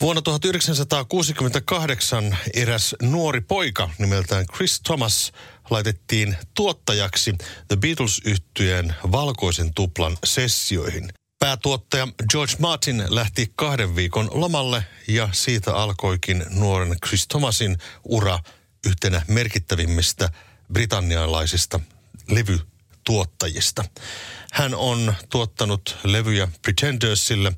Vuonna 1968 eräs nuori poika nimeltään Chris Thomas laitettiin tuottajaksi The beatles yhtyeen Valkoisen tuplan sessioihin. Päätuottaja George Martin lähti kahden viikon lomalle ja siitä alkoikin nuoren Chris Thomasin ura yhtenä merkittävimmistä britannialaisista levytuottajista. Hän on tuottanut levyjä Pretendersille,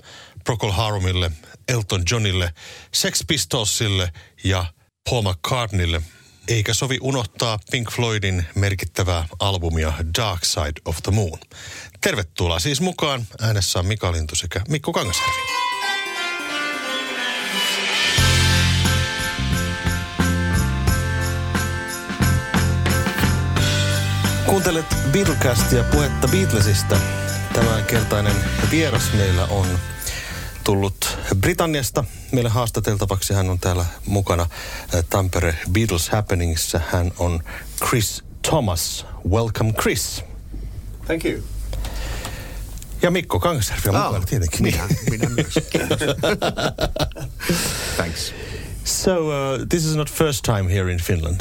Procol Harumille, Elton Johnille, Sex Pistolsille ja Paul McCartneylle. Eikä sovi unohtaa Pink Floydin merkittävää albumia Dark Side of the Moon. Tervetuloa siis mukaan. Äänessä on Mika Lintu sekä Mikko Kangasjärvi. Kuuntelet Beatlecastia puhetta Beatlesista. Tämänkertainen vieras meillä on tullut Britanniasta meille haastateltavaksi. Hän on täällä mukana eh, Tampere Beatles Happeningissa. Hän on Chris Thomas. Welcome Chris. Thank you. Ja Mikko Kangasjärvi on Oh, mukana tietenkin. minä, minä myös. Thanks. So uh, this is not first time here in Finland.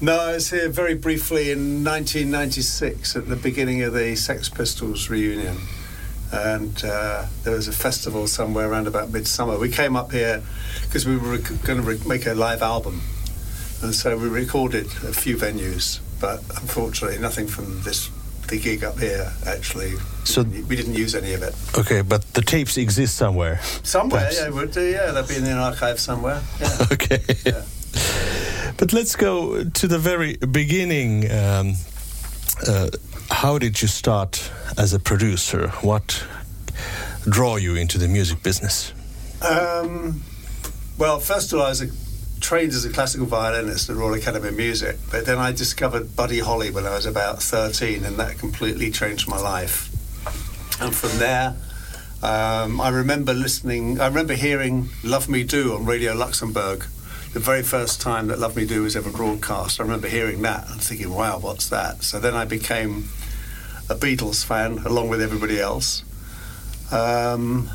No, I was here very briefly in 1996 at the beginning of the Sex Pistols reunion. And uh, there was a festival somewhere around about midsummer. We came up here because we were rec- going to re- make a live album. And so we recorded a few venues, but unfortunately, nothing from this the gig up here actually. So- we didn't use any of it. Okay, but the tapes exist somewhere. Somewhere, Perhaps. yeah, would do, yeah, they'll be in an archive somewhere. Yeah. Okay. Yeah. But let's go to the very beginning. Um, uh, how did you start as a producer? What draw you into the music business? Um, well, first of all, I was a, trained as a classical violinist at the Royal Academy of Music, but then I discovered Buddy Holly when I was about 13, and that completely changed my life. And from there, um, I remember listening, I remember hearing Love Me Do on Radio Luxembourg. The very first time that Love Me Do was ever broadcast, I remember hearing that and thinking, wow, what's that? So then I became a Beatles fan along with everybody else. Um,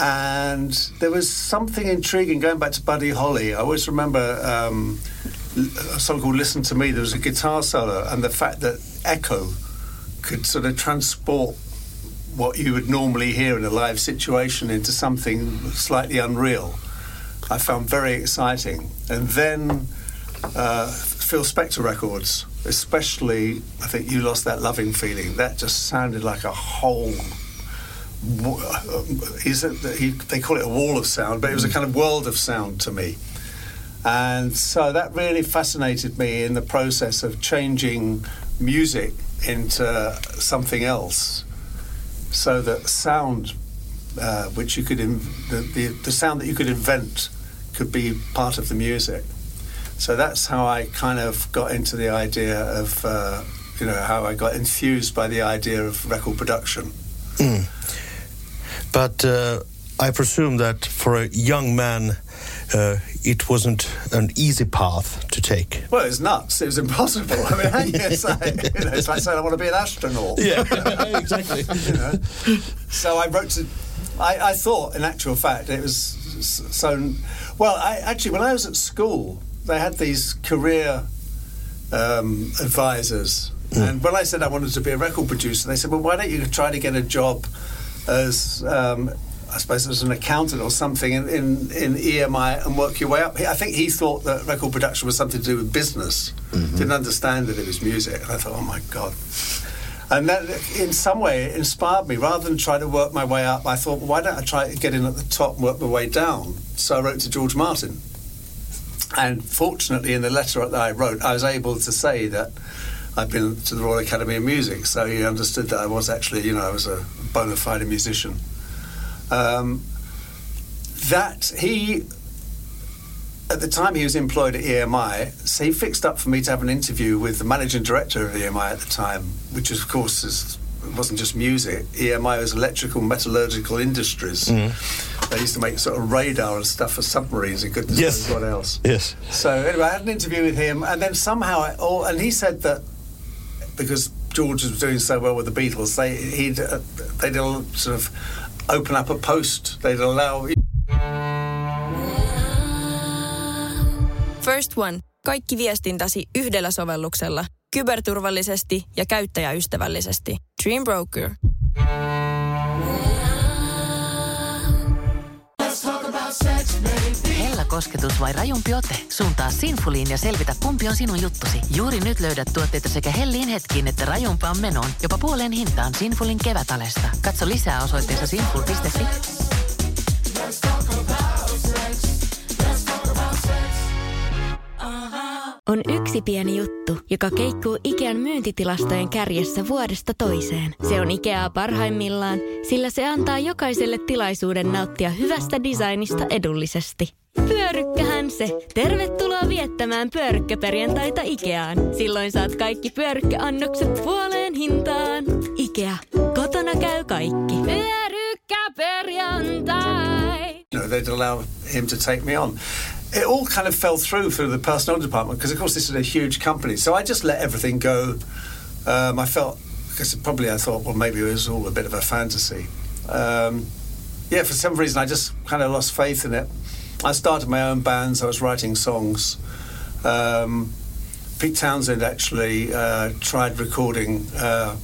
and there was something intriguing going back to Buddy Holly. I always remember um, a song called "Listen to Me." There was a guitar solo, and the fact that echo could sort of transport what you would normally hear in a live situation into something slightly unreal. I found very exciting, and then uh, Phil Spector records, especially I think you lost that loving feeling. That just sounded like a whole uh, a, he, they call it a wall of sound, but it was a kind of world of sound to me. And so that really fascinated me in the process of changing music into something else, so that sound, uh, which you could, in, the, the, the sound that you could invent, could be part of the music. So that's how I kind of got into the idea of, uh, you know, how I got infused by the idea of record production. But uh, I presume that for a young man, uh, it wasn't an easy path to take. Well, it was nuts. It was impossible. I mean, you say? You know, it's like saying I want to be an astronaut. Yeah, exactly. You know? So I wrote to. I, I thought, in actual fact, it was so. Well, I actually, when I was at school, they had these career um, advisors, and when I said I wanted to be a record producer, they said, "Well, why don't you try to get a job as um, I suppose as an accountant or something in, in, in EMI and work your way up. I think he thought that record production was something to do with business. Didn't understand that it was music. And I thought, oh my God. And that, in some way, inspired me. Rather than try to work my way up, I thought, well, why don't I try to get in at the top and work my way down? So I wrote to George Martin. And fortunately, in the letter that I wrote, I was able to say that I'd been to the Royal Academy of Music, so he understood that I was actually, you know, I was a bona fide musician. Um, that he at the time he was employed at EMI, so he fixed up for me to have an interview with the managing director of EMI at the time, which of course is, wasn't just music. EMI was electrical metallurgical industries. Mm-hmm. They used to make sort of radar and stuff for submarines and goodness Yes. knows what else. Yes. So anyway, I had an interview with him, and then somehow, I, oh, and he said that because George was doing so well with the Beatles, they he'd uh, they'd sort of open up a post. They'd allow. First One. Kaikki viestintäsi yhdellä sovelluksella. Kyberturvallisesti ja käyttäjäystävällisesti. Dream Broker. Hella kosketus vai rajumpi ote? Suuntaa Sinfuliin ja selvitä, kumpi on sinun juttusi. Juuri nyt löydät tuotteita sekä hellin hetkiin että rajumpaan menoon. Jopa puoleen hintaan Sinfulin kevätalesta. Katso lisää osoitteessa sinful.fi. On yksi pieni juttu, joka keikkuu Ikean myyntitilastojen kärjessä vuodesta toiseen. Se on Ikeaa parhaimmillaan, sillä se antaa jokaiselle tilaisuuden nauttia hyvästä designista edullisesti. Pyörykkähän se! Tervetuloa viettämään pyörykkäperjantaita Ikeaan. Silloin saat kaikki pyörykkäannokset puoleen hintaan. Ikea. Kotona käy kaikki. Pyörykkäperjantai! Know, they'd allow him to take me on. It all kind of fell through for the personnel department because, of course, this is a huge company. So I just let everything go. Um, I felt because probably I thought, well, maybe it was all a bit of a fantasy. Um, yeah, for some reason I just kind of lost faith in it. I started my own bands. I was writing songs. Um, Pete Townshend actually uh, tried recording uh,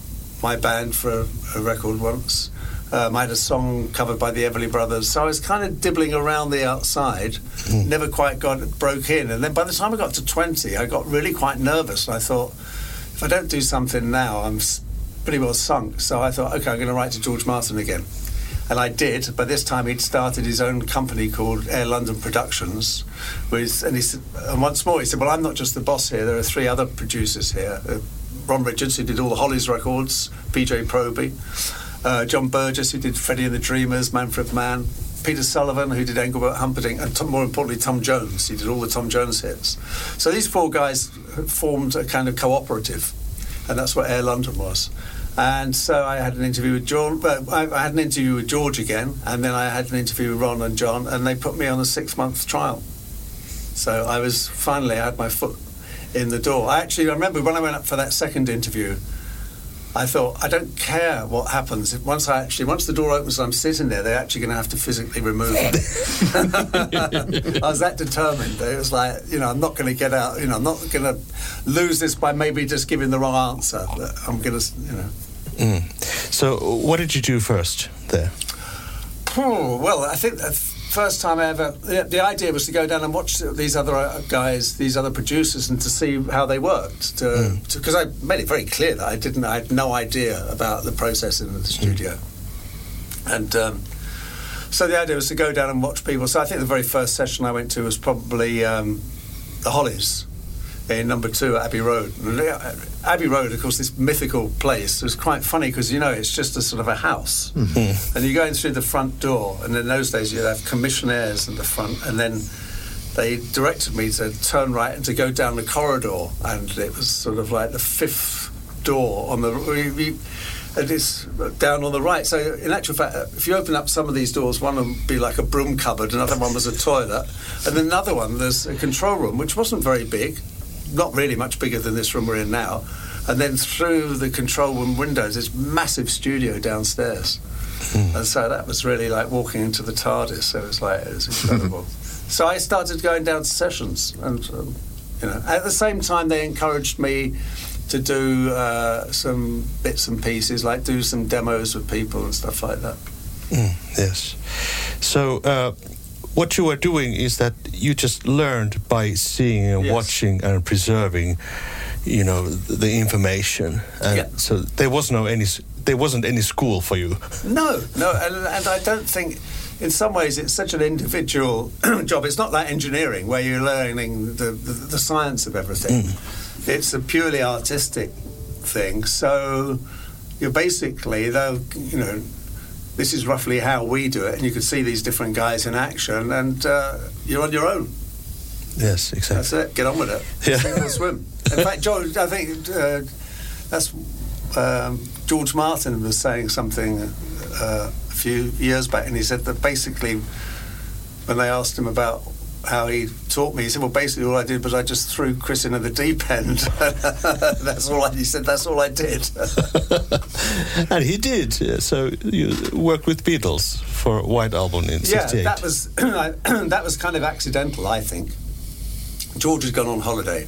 my band for a, a record once. Um, I had a song covered by the Everly Brothers, so I was kind of dibbling around the outside. Never quite got broke in, and then by the time I got to twenty, I got really quite nervous. I thought, if I don't do something now, I'm pretty well sunk. So I thought, okay, I'm going to write to George Martin again. And I did, but this time he'd started his own company called Air London Productions. With, and, he said, and once more, he said, Well, I'm not just the boss here, there are three other producers here. Uh, Ron Richards, who did all the Hollies records, PJ Proby, uh, John Burgess, who did Freddie and the Dreamers, Manfred Mann, Peter Sullivan, who did Engelbert Humperdinck, and more importantly, Tom Jones. He did all the Tom Jones hits. So these four guys formed a kind of cooperative, and that's what Air London was. And so I had an interview with. Well, I, I had an interview with George again, and then I had an interview with Ron and John, and they put me on a six-month trial. So I was finally I had my foot in the door. I actually I remember when I went up for that second interview. I thought I don't care what happens. Once I actually, once the door opens and I'm sitting there, they're actually going to have to physically remove me. I was that determined. It was like, you know, I'm not going to get out. You know, I'm not going to lose this by maybe just giving the wrong answer. But I'm going to, you know. Mm. So, what did you do first there? Oh, well, I think the first time I ever, the, the idea was to go down and watch these other uh, guys, these other producers, and to see how they worked. Because I made it very clear that I didn't, I had no idea about the process in the studio. And um, so the idea was to go down and watch people. So I think the very first session I went to was probably um, the Hollies in number two at Abbey Road. Uh, Abbey Road, of course, this mythical place was quite funny because you know it's just a sort of a house, and you go in through the front door, and in those days you'd have commissionaires in the front, and then they directed me to turn right and to go down the corridor, and it was sort of like the fifth door on the. We, we, and it's down on the right. So, in actual fact, if you open up some of these doors, one would be like a broom cupboard, another one was a toilet, and another one there's a control room, which wasn't very big, not really much bigger than this room we're in now. And then through the control room windows, this massive studio downstairs. And so that was really like walking into the TARDIS. So it was like, it was incredible. so I started going down to sessions. And, um, you know, at the same time, they encouraged me to do uh, some bits and pieces, like do some demos with people and stuff like that. Yes. So, uh, what you were doing is that you just learned by seeing and Yes. watching and preserving, you know, the information. And Yeah. So there was no any. There wasn't any school for you. No, no, and, and I don't think. In some ways, it's such an individual job. It's not like engineering where you're learning the, the, the science of everything. Mm. It's a purely artistic thing. So you're basically, though, you know, this is roughly how we do it, and you can see these different guys in action, and uh, you're on your own. Yes, exactly. That's it. Get on with it. Yeah. Sink or swim. In fact, George, I think uh, that's um, George Martin was saying something uh, a few years back, and he said that basically, when they asked him about how he taught me, he said, "Well, basically, all I did was I just threw Chris into the deep end. that's all I." He said, "That's all I did." and he did. So you worked with Beatles for White Album in '68. yeah, '68. that was that was kind of accidental, I think. George had gone on holiday.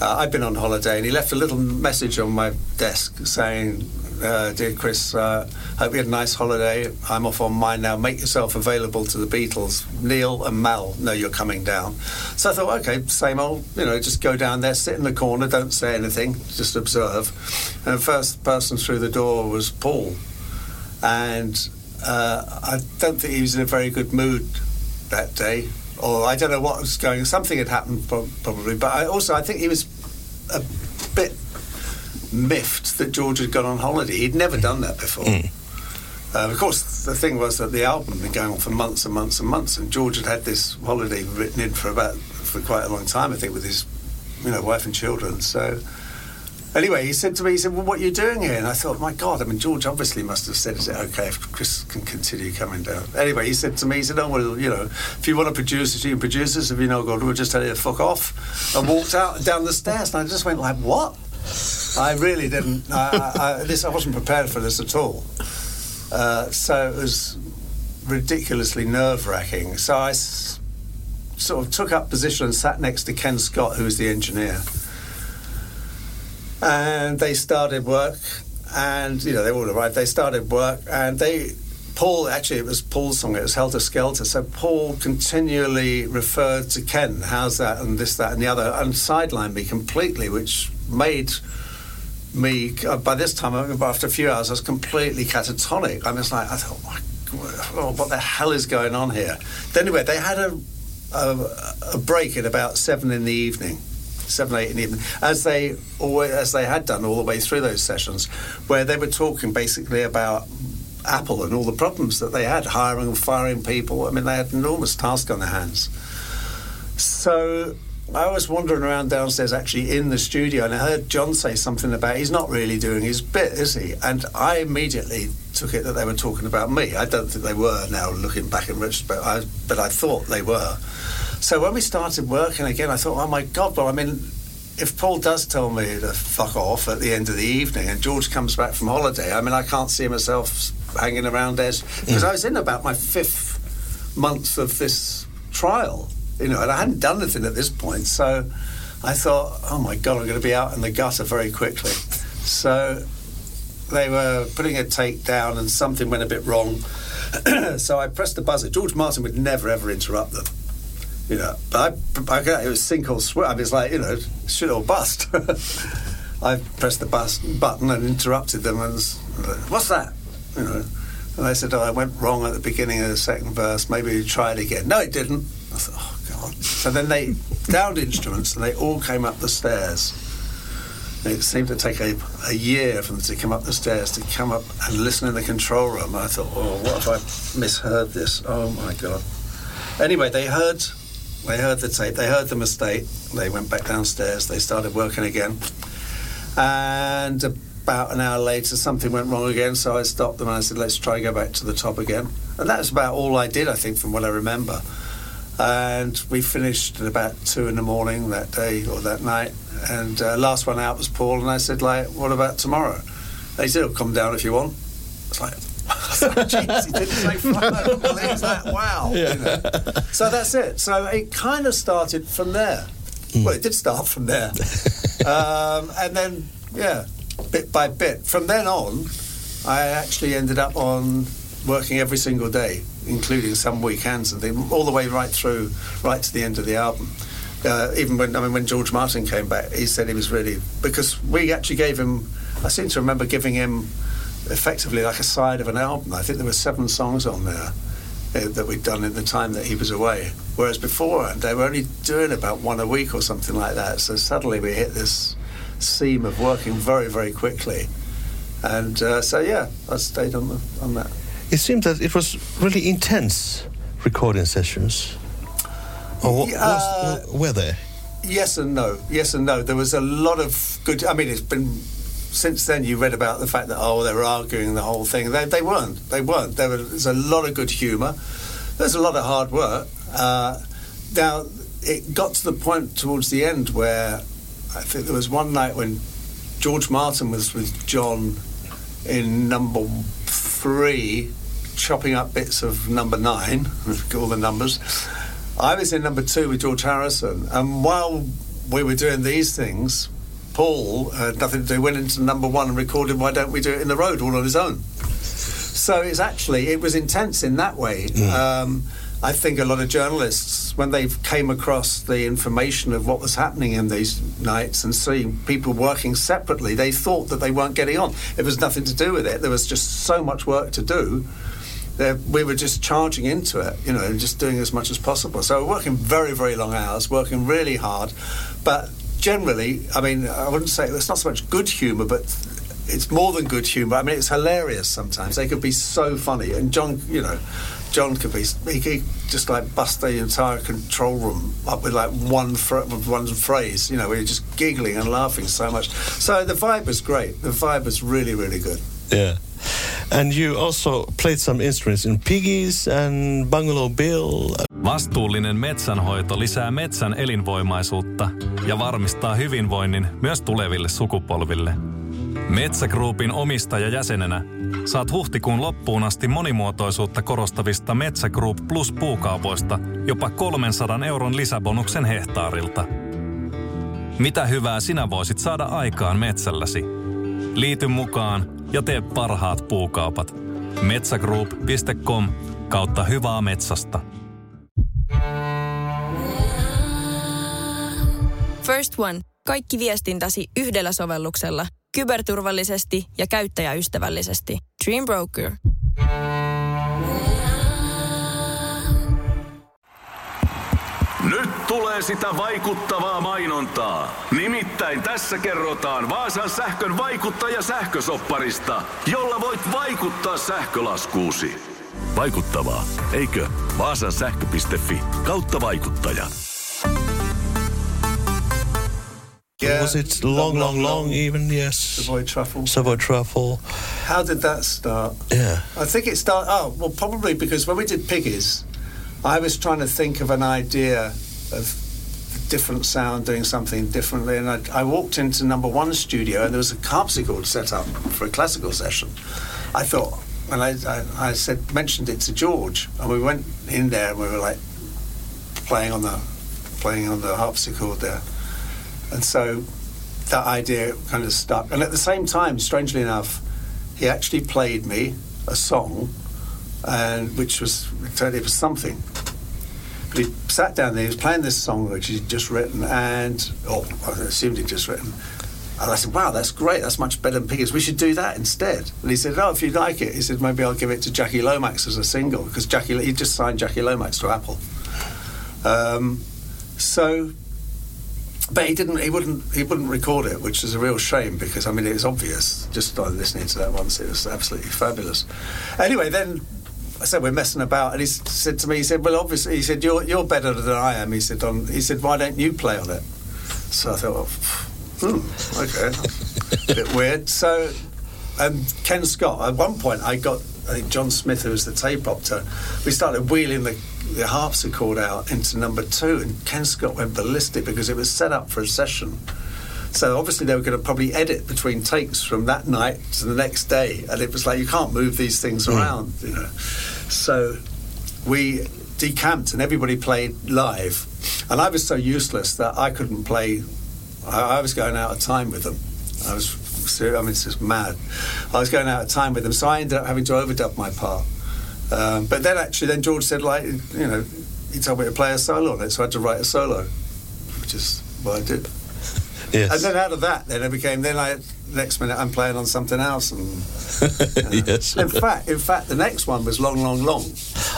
Uh, I'd been on holiday, and he left a little message on my desk saying, uh, "Dear Chris, uh, hope you had a nice holiday. I'm off on mine now. Make yourself available to the Beatles. Neil and Mal know you're coming down." So I thought, okay, same old. You know, just go down there, sit in the corner, don't say anything, just observe. And the first person through the door was Paul, and uh, I don't think he was in a very good mood that day, or I don't know what was going. Something had happened probably, but I also I think he was a miffed that George had gone on holiday. He'd never done that before. Uh, of course, the thing was that the album had been going on for months and months and months, and George had had this holiday written in for about for quite a long time, I think, with his you know wife and children. So. Anyway, he said to me, he said, well, what are you doing here? And I thought, my God, I mean, George obviously must have said, is it okay if Chris can continue coming down? Anyway, he said to me, he said, oh, well, you know, if you want to produce us, you can produce us. If you know God, we'll just tell you to fuck off. And walked out down the stairs. And I just went like, what? I really didn't, I, I, this, I wasn't prepared for this at all. Uh, so it was ridiculously nerve-wracking. So I s- sort of took up position and sat next to Ken Scott, who was the engineer and they started work and you know they all arrived they started work and they paul actually it was paul's song. It was helter skelter. So paul continually referred to ken. How's that? And this that and the other. And sidelined me completely which made me uh, by this time after a few hours i was completely catatonic. I was like i thought God, what the hell is going on here? Anyway they had a, a, a break at about seven in the evening seven, eight in the evening, as they always, as they had done all the way through those sessions, where they were talking basically about Apple and all the problems that they had, hiring and firing people. I mean, they had an enormous task on their hands. So I was wandering around downstairs, actually in the studio, and I heard John say something about he's not really doing his bit, is he? And I immediately took it that they were talking about me. I don't think they were now, looking back in retrospect, I, but I thought they were. So when we started working again, I thought, oh my God, well, I mean, if Paul does tell me to fuck off at the end of the evening and George comes back from holiday, I mean, I can't see myself hanging around there. Because I was in about my fifth month of this trial, you know, and I hadn't done anything at this point. So I thought, oh my God, I'm going to be out in the gutter very quickly. So they were putting a take down and something went a bit wrong. so I pressed the buzzer. George Martin would never, ever interrupt them you know. But I, I, it was sink or swim. I mean, it's like you know, shit or bust. I pressed the bus button and interrupted them and was, what's that? You know. And they said, oh, I went wrong at the beginning of the second verse. Maybe you try it again. No, it didn't. I thought, oh god. So then they downed instruments and they all came up the stairs. And it seemed to take a, a year for them to come up the stairs, to come up and listen in the control room. I thought, oh, what if I misheard this? Oh my god. Anyway, they heard they heard the tape, they heard the mistake, they went back downstairs, they started working again. And about an hour later, something went wrong again, so I stopped them and I said, let's try and go back to the top again. And that's about all I did, I think, from what I remember. And we finished at about two in the morning that day or that night. And uh, last one out was Paul, and I said, like, what about tomorrow? They said, oh, come down if you want. It's like, Jeez, he didn't say fire. Well, it was like, wow. you know. So that's it. So it kind of started from there. Well, it did start from there. um, and then, yeah, bit by bit. From then on, I actually ended up on working every single day, including some weekends and things, all the way right through, right to the end of the album. Uh, even when I mean when George Martin came back, he said he was really because we actually gave him. I seem to remember giving him effectively like a side of an album. I think there were seven songs on there uh, that we'd done in the time that he was away. Whereas before, they were only doing about one a week or something like that. So suddenly we hit this seam of working very, very quickly. And uh, so, yeah, I stayed on, the, on that. It seemed that it was really intense recording sessions. Or what, Uh, was, were there? Yes and no. Yes and no. There was a lot of good. I mean, it's been since then. You read about the fact that oh, they were arguing the whole thing. They, they weren't. They weren't. There was a lot of good humour. There's a lot of hard work. Uh, now it got to the point towards the end where I think there was one night when George Martin was with John in number three, chopping up bits of number nine, all the numbers. I was in number two with George Harrison, and while we were doing these things, Paul had nothing to do, went into number one and recorded Why Don't We Do It in the Road all on his own. So it's actually, it was intense in that way. Um, I think a lot of journalists, when they came across the information of what was happening in these nights and seeing people working separately, they thought that they weren't getting on. It was nothing to do with it. There was just so much work to do we were just charging into it, you know, and just doing as much as possible. So we're working very, very long hours, working really hard. But generally, I mean, I wouldn't say it's not so much good humour, but it's more than good humour. I mean, it's hilarious sometimes. They could be so funny. And John, you know, John could be, he could just like bust the entire control room up with like one, fr- with one phrase, you know, where you're just giggling and laughing so much. So the vibe was great. The vibe was really, really good. Yeah. And you also played some instruments in Piggies and Bungalow Bill. Vastuullinen metsänhoito lisää metsän elinvoimaisuutta ja varmistaa hyvinvoinnin myös tuleville sukupolville. Metsägruupin omistajajäsenenä saat huhtikuun loppuun asti monimuotoisuutta korostavista Metsä Group Plus puukaupoista jopa 300 euron lisäbonuksen hehtaarilta. Mitä hyvää sinä voisit saada aikaan metsälläsi? Liity mukaan ja tee parhaat puukaupat. Metsägroup.com kautta hyvää metsästä. First One. Kaikki viestintäsi yhdellä sovelluksella. Kyberturvallisesti ja käyttäjäystävällisesti. Dream Broker. Nyt tulee sitä vaikuttavaa mainontaa. Nimittäin tässä kerrotaan Vaasan sähkön vaikuttaja sähkösopparista, jolla voit vaikuttaa sähkölaskuusi. Vaikuttavaa, eikö? Vaasan sähkö.fi kautta vaikuttaja. Was it long, long, long even? Yes. Savoy truffle. Savoy truffle. How did that start? Yeah. I think it started. Oh, well, probably because when we did Piggies, I was trying to think of an idea of different sound doing something differently, and I, I walked into number one studio, and there was a harpsichord set up for a classical session. I thought, and I, I, I said, mentioned it to George, and we went in there, and we were like playing on the playing on the harpsichord there, and so that idea kind of stuck. And at the same time, strangely enough, he actually played me a song, and which was it was something. But he sat down there. He was playing this song which he'd just written, and oh, I assumed he'd just written. And I said, "Wow, that's great. That's much better than Piggies. We should do that instead." And he said, "Oh, if you like it," he said, "maybe I'll give it to Jackie Lomax as a single because Jackie he just signed Jackie Lomax to Apple." Um, so but he didn't. He wouldn't. He wouldn't record it, which is a real shame because I mean it was obvious just by listening to that once. It was absolutely fabulous. Anyway, then I said we're messing about, and he said to me, he said, "Well, obviously," he said, "You're you're better than I am." He said, "On," he said, "Why don't you play on it?" So I thought, well, hmm, okay, a bit weird. So, um, Ken Scott. At one point, I got I think John Smith, who was the tape opter. We started wheeling the, the harpsichord out into number two, and Ken Scott went ballistic because it was set up for a session. So obviously they were going to probably edit between takes from that night to the next day, and it was like you can't move these things hmm. around, you know. So we decamped, and everybody played live, and I was so useless that I couldn't play. I, I was going out of time with them. I was, I mean, it's just mad. I was going out of time with them, so I ended up having to overdub my part. Um, but then actually, then George said, like, you know, he told me to play a solo on it, so I had to write a solo, which is what I did. Yes. And then out of that, then it became. Then I next minute I'm playing on something else. And yes. in fact, in fact, the next one was long, long, long,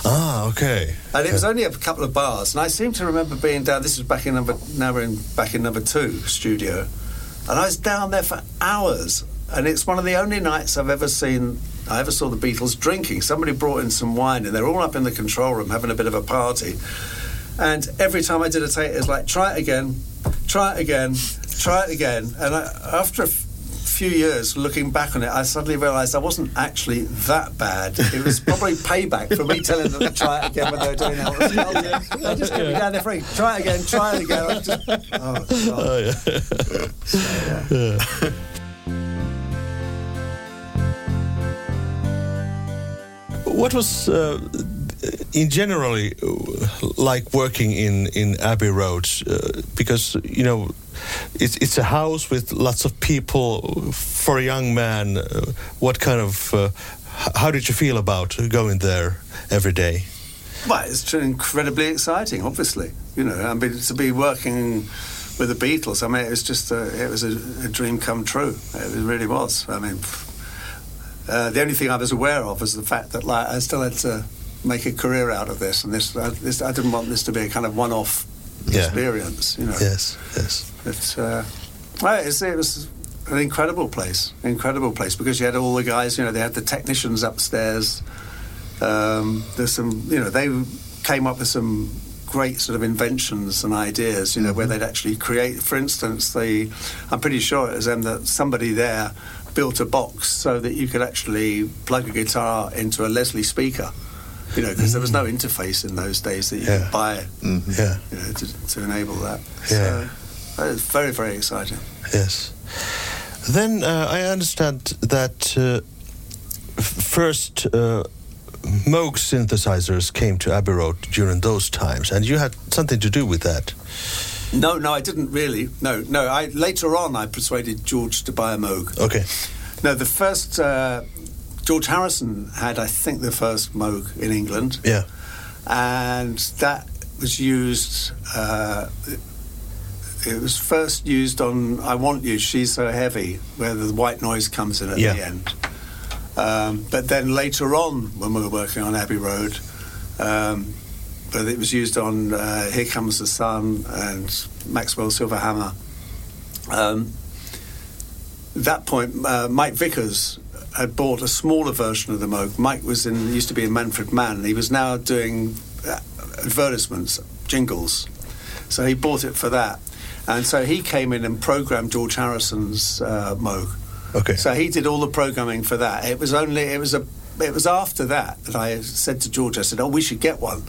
Ah, okay. and it was only a couple of bars. And I seem to remember being down. This was back in number now we're in back in number two studio, and I was down there for hours. And it's one of the only nights I've ever seen. I ever saw the Beatles drinking. Somebody brought in some wine, and they're all up in the control room having a bit of a party. And every time I did a take, it was like, try it again, try it again, try it again. And I, after a f- few years looking back on it, I suddenly realised I wasn't actually that bad. It was probably payback for me telling them to try it again when they were doing it. They just kept me down there free. Try it again, try it again. I just, oh, God. Oh, so, yeah. What was uh, in generally uh, like working in in Abbey Road? Uh, because you know, it's it's a house with lots of people. For a young man, uh, what kind of uh, how did you feel about going there every day? Well, it's incredibly exciting, obviously. You know, I mean, to be working with the Beatles, I mean, it was just a, it was a, a dream come true. It really was. I mean, uh, the only thing I was aware of was the fact that like I still had to make a career out of this, and this, I, this, I didn't want this to be a kind of one-off Yeah. experience. You know, Yes, yes. But uh, well, it's, it was an incredible place, incredible place because you had all the guys. You know, they had the technicians upstairs. Um, there's some, you know, they came up with some great sort of inventions and ideas. You know, where they'd actually create, for instance, the. I'm pretty sure it was them that somebody there built a box so that you could actually plug a guitar into a Leslie speaker. You know, because there was no interface in those days that you Yeah. could buy Yeah, you know, to, to enable that. Yeah. So it's very, very exciting. yes. Then uh, I understand that uh, first uh, Moog synthesizers came to Abbey Road during those times, and you had something to do with that. No, no, I didn't really. No, no. I later on I persuaded George to buy a Moog. Okay. No, the first uh, George Harrison had, I think, the first Moog in England, Yeah. and that was used. Uh, it was first used on "I Want You." She's so heavy, where the white noise comes in at Yeah. the end. Um, but then later on, when we were working on Abbey Road, um, but it was used on uh, "Here Comes the Sun" and Maxwell Silverhammer. Um, at that point, uh, Mike Vickers had bought a smaller version of the Moog. Mike was in used to be in Manfred Mann. He was now doing uh, advertisements, jingles. So he bought it for that, and so he came in and programmed George Harrison's uh, Moog. Okay. So he did all the programming for that. It was only it was a it was after that that I said to George, I said, "Oh, we should get one."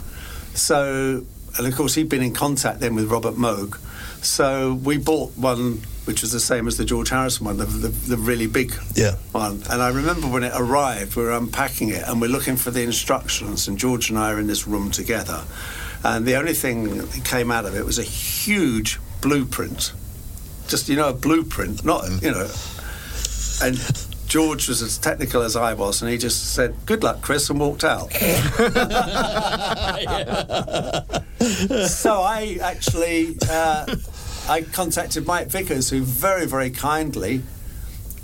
So, and of course, he'd been in contact then with Robert Moog. So we bought one, which was the same as the George Harrison one, the, the, the really big Yeah. one. And I remember when it arrived, we were unpacking it and we're looking for the instructions, and George and I are in this room together. And the only thing that came out of it was a huge blueprint. Just, you know, a blueprint, not, mm. you know. And George was as technical as I was, and he just said, Good luck, Chris, and walked out. so I actually uh, I contacted Mike Vickers, who very, very kindly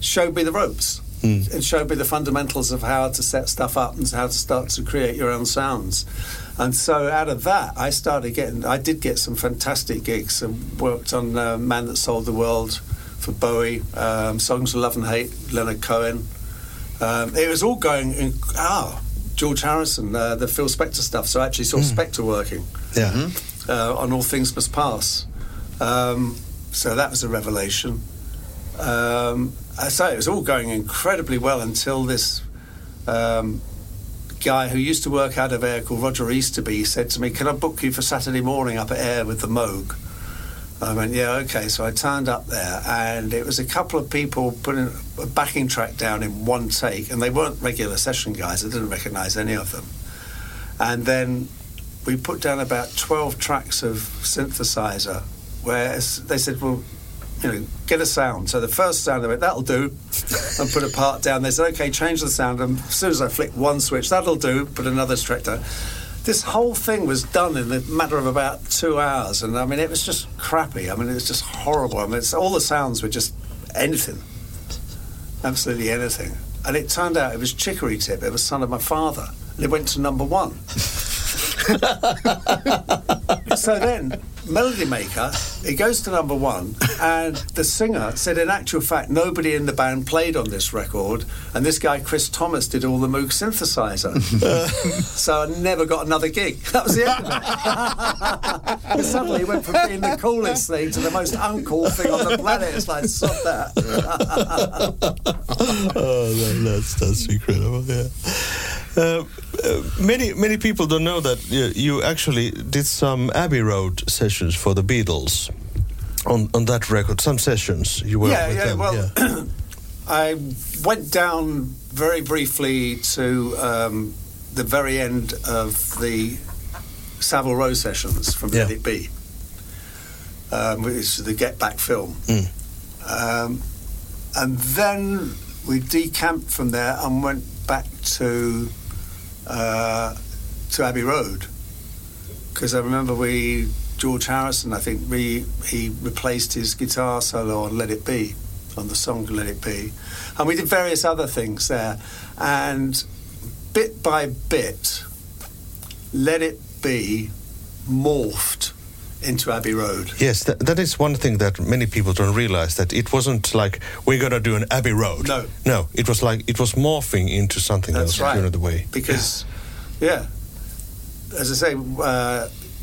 showed me the ropes and showed me the fundamentals of how to set stuff up and how to start to create your own sounds. And so out of that, I started getting. I did get some fantastic gigs and worked on uh, Man That Sold the World for Bowie, um, Songs of Love and Hate, Leonard Cohen. Um, it was all going. In, ah, George Harrison, uh, the Phil Spector stuff. So I actually saw Spector working Yeah. uh, on All Things Must Pass. Um, so that was a revelation. Um, I say it was all going incredibly well until this um, guy who used to work out of Air called Roger Easterby said to me, "Can I book you for Saturday morning up at Air with the Moog?" I went, "Yeah, okay." So I turned up there, and it was a couple of people putting a backing track down in one take, and they weren't regular session guys. I didn't recognise any of them. And then we put down about 12 tracks of synthesizer where they said, well, you know, get a sound. So the first sound, they went, that'll do, and put a part down. They said, okay, change the sound. And as soon as I flicked one switch, that'll do, put another track down. This whole thing was done in the matter of about two hours. And I mean, it was just crappy. I mean, it was just horrible. I mean, all the sounds were just anything, absolutely anything. And it turned out it was Chicory Tip, it was Son of My Father. And it went to number one. so then, Melody Maker it goes to number one, and the singer said, in actual fact, nobody in the band played on this record, and this guy Chris Thomas did all the Moog synthesizer. so I never got another gig. That was the end of it. suddenly, it went from being the coolest thing to the most uncool thing on the planet. It's like, stop that. oh, that, that's that's incredible. Yeah. Uh, uh, many many people don't know that you, you, actually did some Abbey Road sessions for the Beatles on on that record. Some sessions you were yeah with yeah them. well. yeah. I went down very briefly to um, the very end of the Savile Row sessions from Yeah. Let It Be, um, which is the Get Back film. Mm. Um, and then we decamped from there and went back to uh, to Abbey Road. Because I remember we George Harrison I think he replaced his guitar solo on Let It Be on the song Let It Be. And we did various other things there. And bit by bit Let It Be morphed into Abbey Road Yes, that, that is one thing that many people don't realize that it wasn't like we're gonna do an Abbey Road. No. no, it was like it was morphing into something That's else right. during the way. because yeah, as I say,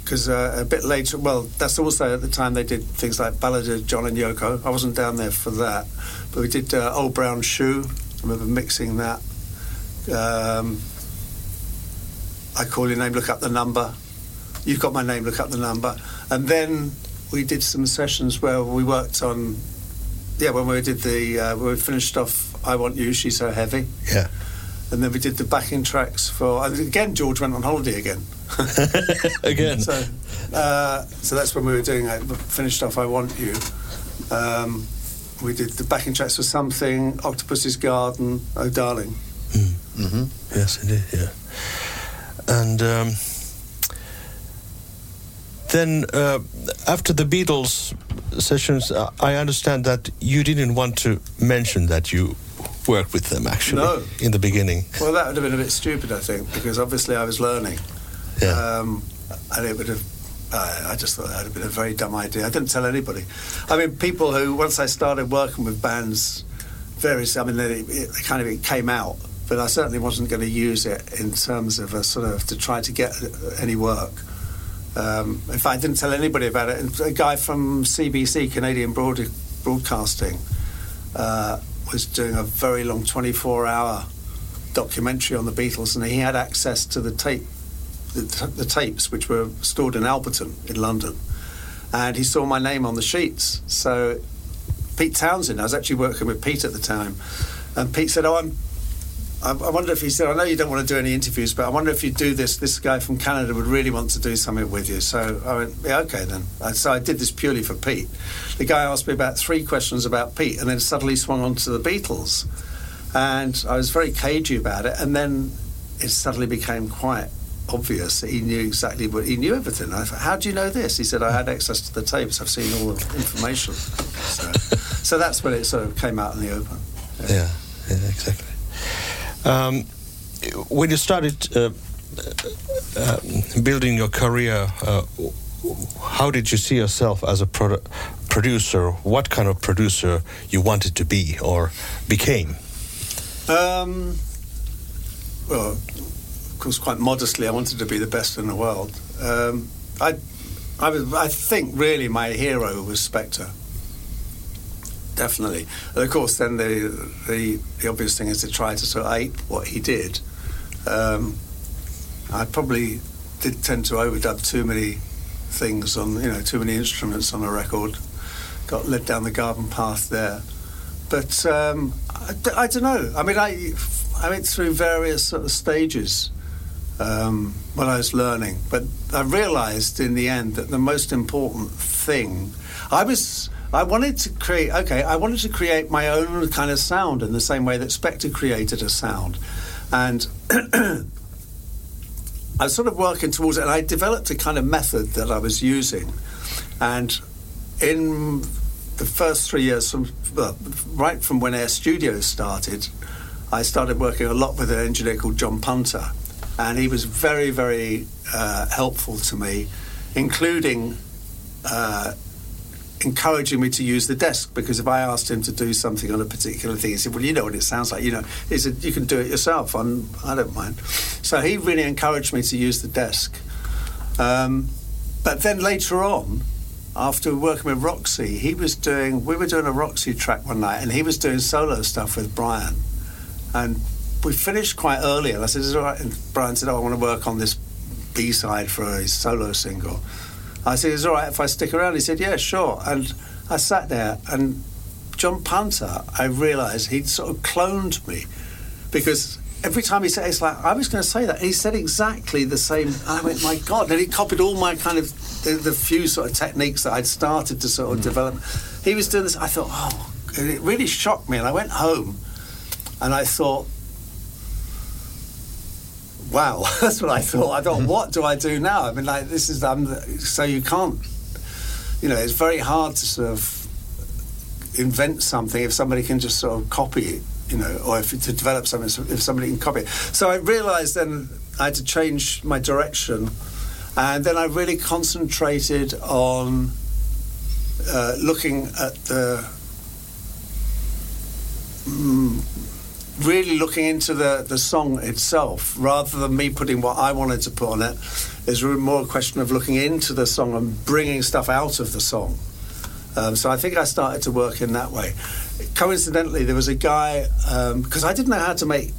because uh, a bit later, well, that's also at the time they did things like Ballad of John and Yoko. I wasn't down there for that, but we did uh, Old Brown Shoe. I remember mixing that. Um, I call your name, look up the number. You've got my name, look up the number. And then we did some sessions where we worked on, yeah, when we did the, uh, we finished off I Want You, She's So Heavy. Yeah. And then we did the backing tracks for. And again, George went on holiday again. Again. So, uh, so that's when we were doing. it. finished off. I want you. Um, we did the backing tracks for something. Octopus's Garden. Oh, darling. Yes, indeed, Yeah. And um, then uh, after the Beatles sessions, uh, I understand that you didn't want to mention that you worked with them actually No. in the beginning. Well, that would have been a bit stupid, I think, because obviously I was learning, Yeah. um, and it would have. Uh, I just thought that would have been a very dumb idea. I didn't tell anybody. I mean, people who once I started working with bands, various. I mean, they, it kind of it came out, but I certainly wasn't going to use it in terms of a sort of to try to get any work. Um, in fact, I didn't tell anybody about it. A guy from CBC, Canadian Broad- Broadcasting, uh, was doing a very long 24-hour documentary on the Beatles, and he had access to the tape, the tapes which were stored in Alberton in London, and he saw my name on the sheets. So Pete Townshend, I was actually working with Pete at the time, and Pete said, "Oh, I'm." I I wonder if he said, I know you don't want to do any interviews, but I wonder if you do this. This guy from Canada would really want to do something with you. So I went, yeah, okay then. So I did this purely for Pete. The guy asked me about three questions about Pete, and then suddenly swung on to the Beatles. And I was very cagey about it, and then it suddenly became quite obvious that he knew exactly what he knew everything. I thought, how do you know this? He said, I had access to the tapes. I've seen all the information. So, so that's when it sort of came out in the open. Yeah, yeah exactly. Um, when you started uh, uh, building your career, uh, how did you see yourself as a produ- producer? What kind of producer you wanted to be or became? Um, well, of course, quite modestly, I wanted to be the best in the world. Um, I, I, was, I think really my hero was Spector. Definitely. And of course, then the, the the obvious thing is to try to sort of ape what he did. Um, I probably did tend to overdub too many things on, you know, too many instruments on a record. Got led down the garden path there. But um, I, don't know. I mean, I I went through various sort of stages um, when I was learning, but I realised in the end that the most important thing I was I wanted to create. Okay, I wanted to create my own kind of sound in the same way that Spector created a sound, and. I was sort of working towards it, and I developed a kind of method that I was using. And in the first three years, from well, right from when Air Studios started, I started working a lot with an engineer called John Punter, and he was very, very uh, helpful to me, including uh, encouraging me to use the desk because if I asked him to do something on a particular thing, he said, "Well, you know what it sounds like. You know, he said you can do it yourself. I'm, I don't mind." So he really encouraged me to use the desk. Um, but then later on, after working with Roxy, he was doing. We were doing a Roxy track one night, and he was doing solo stuff with Brian, and we finished quite early. And I said, "Is all right?" And Brian said, "Oh, I want to work on this B side for a solo single." I said, "Is all right if I stick around?" He said, "Yeah, sure." And I sat there, and John Punter, I realised he'd sort of cloned me because every time he said, it's like I was going to say that. He said exactly the same. I went, "My God!" And he copied all my kind of the, the few sort of techniques that I'd started to sort of hmm. develop. He was doing this. I thought, "Oh," and it really shocked me. And I went home, and I thought wow, that's what I thought. I thought, what do I do now? I mean, like, this is, so you can't, you know, it's very hard to sort of invent something if somebody can just sort of copy it, you know, or if to develop something, if somebody can copy it. So I realized then I had to change my direction. And then I really concentrated on uh, looking at the mm, really looking into the, the song itself rather than me putting what I wanted to put on it is more a question of looking into the song and bringing stuff out of the song. Um, so I think I started to work in that way. Coincidentally, there was a guy because um, I didn't know how to make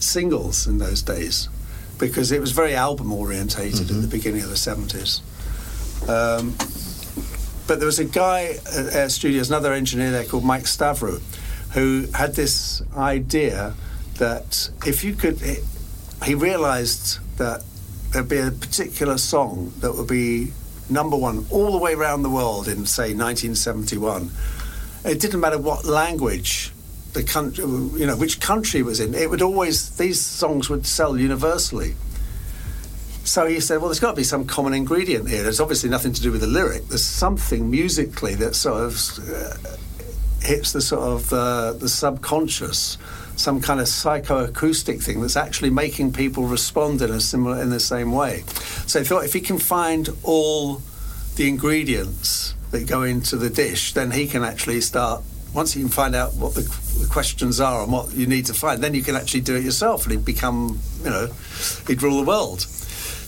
singles in those days because it was very album orientated mm-hmm. at the beginning of the seventies. Um, but there was a guy at Air Studios, another engineer there called Mike Stavrou, who had this idea that if you could, he realised that there'd be a particular song that would be number one all the way around the world in, say, 1971. It didn't matter what language the country, you know, which country was in. It would always these songs would sell universally. So he said, "Well, there's got to be some common ingredient here. There's obviously nothing to do with the lyric. There's something musically that sort of uh, hits the sort of uh, the subconscious, some kind of psychoacoustic thing that's actually making people respond in a similar in the same way. So I thought if he can find all the ingredients that go into the dish, then he can actually start. Once you can find out what the, the questions are and what you need to find, then you can actually do it yourself, and he'd become, you know, he'd rule the world.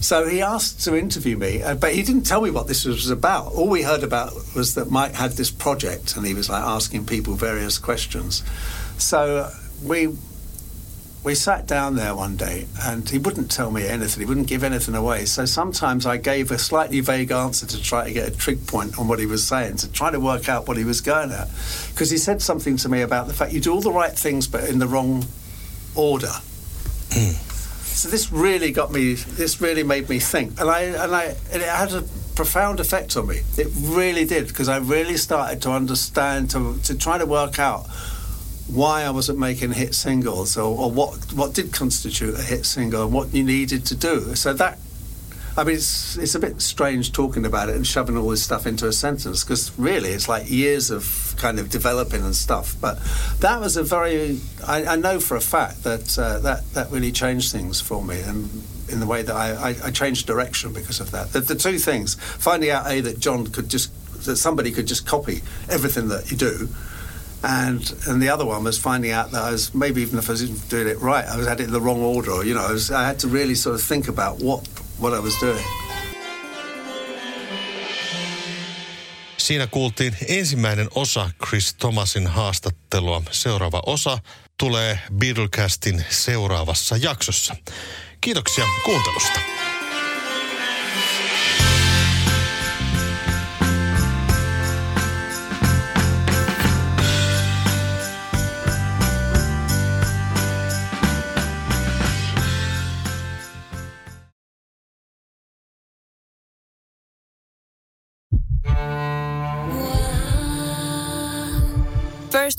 So he asked to interview me, uh, but he didn't tell me what this was about. All we heard about was that Mike had this project, and he was like asking people various questions. So we we sat down there one day, and he wouldn't tell me anything. He wouldn't give anything away. So sometimes I gave a slightly vague answer to try to get a trig point on what he was saying, to try to work out what he was going at, because he said something to me about the fact you do all the right things, but in the wrong order. So this really got me. This really made me think, and I and I and it had a profound effect on me. It really did because I really started to understand to to try to work out why I wasn't making hit singles or, or what what did constitute a hit single and what you needed to do. So that I mean, it's it's a bit strange talking about it and shoving all this stuff into a sentence because really it's like years of kind of developing and stuff. But that was a very I, I know for a fact that uh, that that really changed things for me and in the way that I, I, I changed direction because of that. The, the, two things: finding out a that John could just that somebody could just copy everything that you do. And and the other one was finding out that I was maybe even if I was doing it right, I was at it in the wrong order. Or, you know, I, was, I had to really sort of think about what what I was doing. Siinä kuultiin ensimmäinen osa Chris Thomasin haastattelua. Seuraava osa tulee Beatlecastin seuraavassa jaksossa. Kiitoksia kuuntelusta.